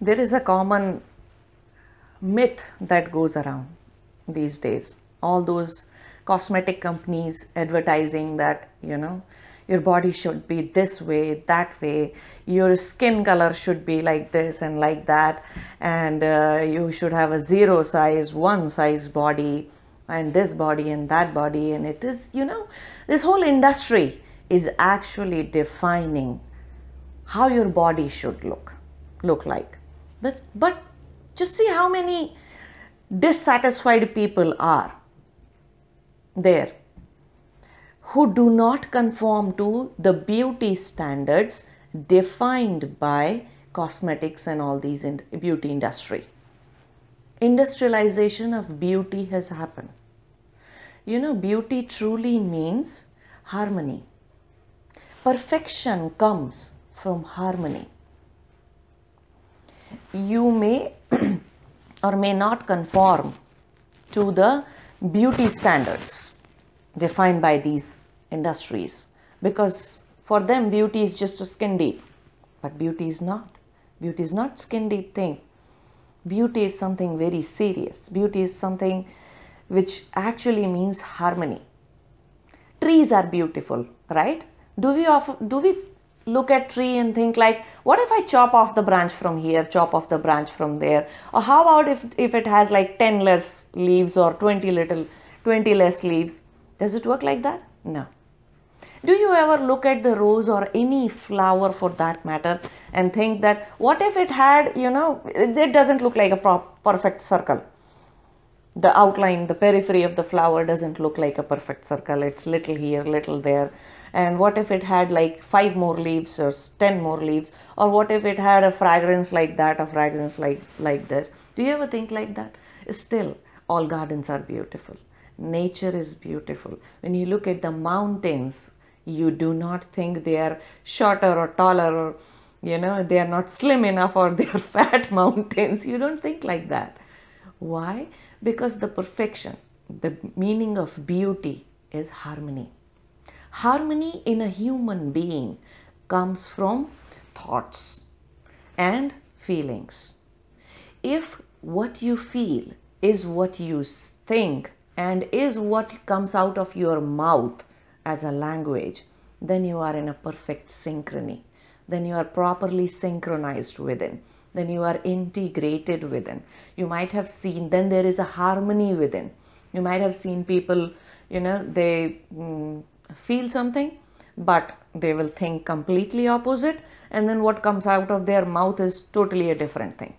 there is a common myth that goes around these days. All those cosmetic companies advertising that, you know, your body should be this way, that way, your skin color should be like this and like that, and uh, you should have a zero size, one size body, and this body and that body. And it is, you know, this whole industry is actually defining how your body should look look like but, but just see how many dissatisfied people are there who do not conform to the beauty standards defined by cosmetics and all these in beauty industry. Industrialization of beauty has happened. You know beauty truly means harmony. Perfection comes from harmony. You may or may not conform to the beauty standards defined by these industries. Because for them beauty is just a skin deep. But beauty is not. Beauty is not skin deep thing. Beauty is something very serious. Beauty is something which actually means harmony. Trees are beautiful right? Do we often do we look at tree and think like what if i chop off the branch from here chop off the branch from there? Or how about if if it has like 10 less leaves or 20 little 20 less leaves? Does it work like that? No. Do you ever look at the rose or any flower for that matter and think that what if it had you know it doesn't look like a perfect circle? The outline the periphery of the flower doesn't look like a perfect circle. It's little here little there and what if it had like five more leaves or 10 more leaves? Or what if it had a fragrance like that a fragrance like like this? Do you ever think like that? Still all gardens are beautiful. Nature is beautiful. When you look at the mountains you do not think they are shorter or taller or you know they are not slim enough or they are fat mountains. You don't think like that. Why? Because the perfection the meaning of beauty is harmony Harmony in a human being comes from thoughts and feelings. If what you feel is what you think and is what comes out of your mouth as a language, then you are in a perfect synchrony. Then you are properly synchronized within. Then you are integrated within. You might have seen, then there is a harmony within. You might have seen people, you know, they mm, feel something but they will think completely opposite and then what comes out of their mouth is totally a different thing.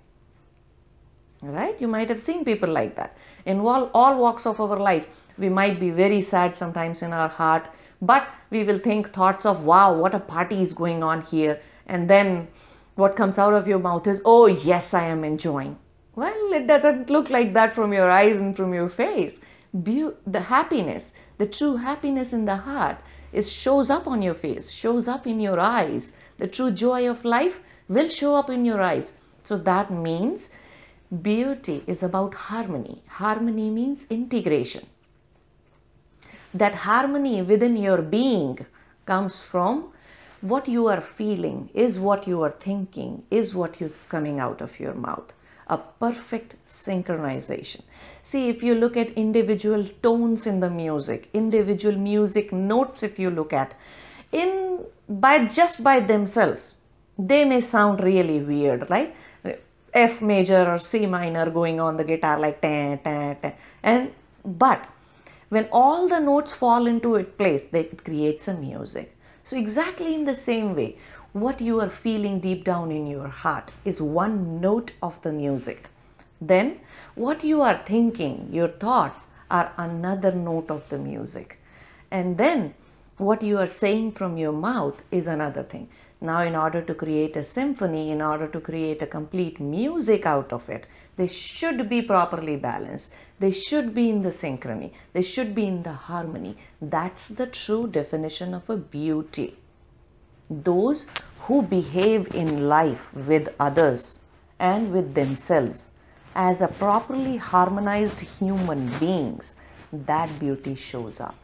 Right? You might have seen people like that. In all, all walks of our life we might be very sad sometimes in our heart but we will think thoughts of wow what a party is going on here. And then what comes out of your mouth is oh yes i am enjoying. Well it doesn't look like that from your eyes and from your face Be- the happiness the true happiness in the heart is shows up on your face shows up in your eyes. The true joy of life will show up in your eyes. So that means beauty is about harmony. Harmony means integration. That harmony within your being comes from what you are feeling is what you are thinking is what is coming out of your mouth a perfect synchronization. See, if you look at individual tones in the music, individual music notes, if you look at, in by just by themselves, they may sound really weird, right? F major or C minor going on the guitar like ta ta ta, and but when all the notes fall into its place, they, it creates a music. So exactly in the same way, what you are feeling deep down in your heart is one note of the music. Then, what you are thinking, your thoughts, are another note of the music. And then, what you are saying from your mouth is another thing. Now, in order to create a symphony, in order to create a complete music out of it, they should be properly balanced. They should be in the synchrony. They should be in the harmony. That's the true definition of a beauty those who behave in life with others and with themselves as a properly harmonized human beings, that beauty shows up.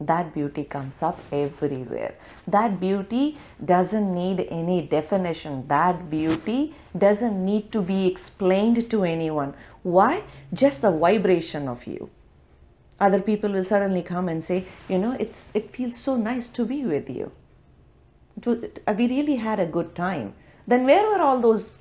That beauty comes up everywhere. That beauty doesn't need any definition. That beauty doesn't need to be explained to anyone. Why? Just the vibration of you. Other people will suddenly come and say, you know, it's it feels so nice to be with you. We really had a good time. Then where were all those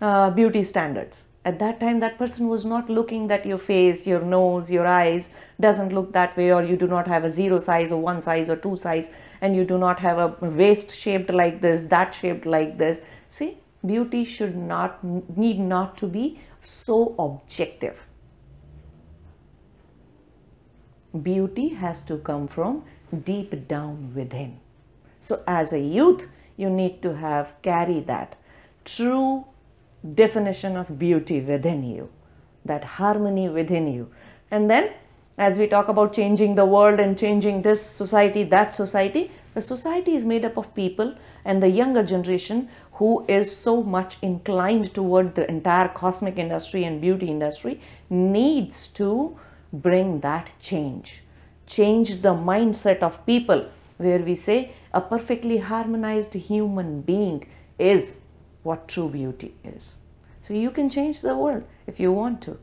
uh, beauty standards? At that time that person was not looking that your face your nose your eyes doesn't look that way or you do not have a zero size or one size or two size and you do not have a waist shaped like this that shaped like this. See beauty should not need not to be so objective. Beauty has to come from deep down within. So as a youth you need to have carry that true definition of beauty within you, that harmony within you. And then, as we talk about changing the world and changing this society, that society, the society is made up of people and the younger generation who is so much inclined toward the entire cosmic industry and beauty industry needs to bring that change. Change the mindset of people where we say a perfectly harmonized human being is what true beauty is. So you can change the world if you want to.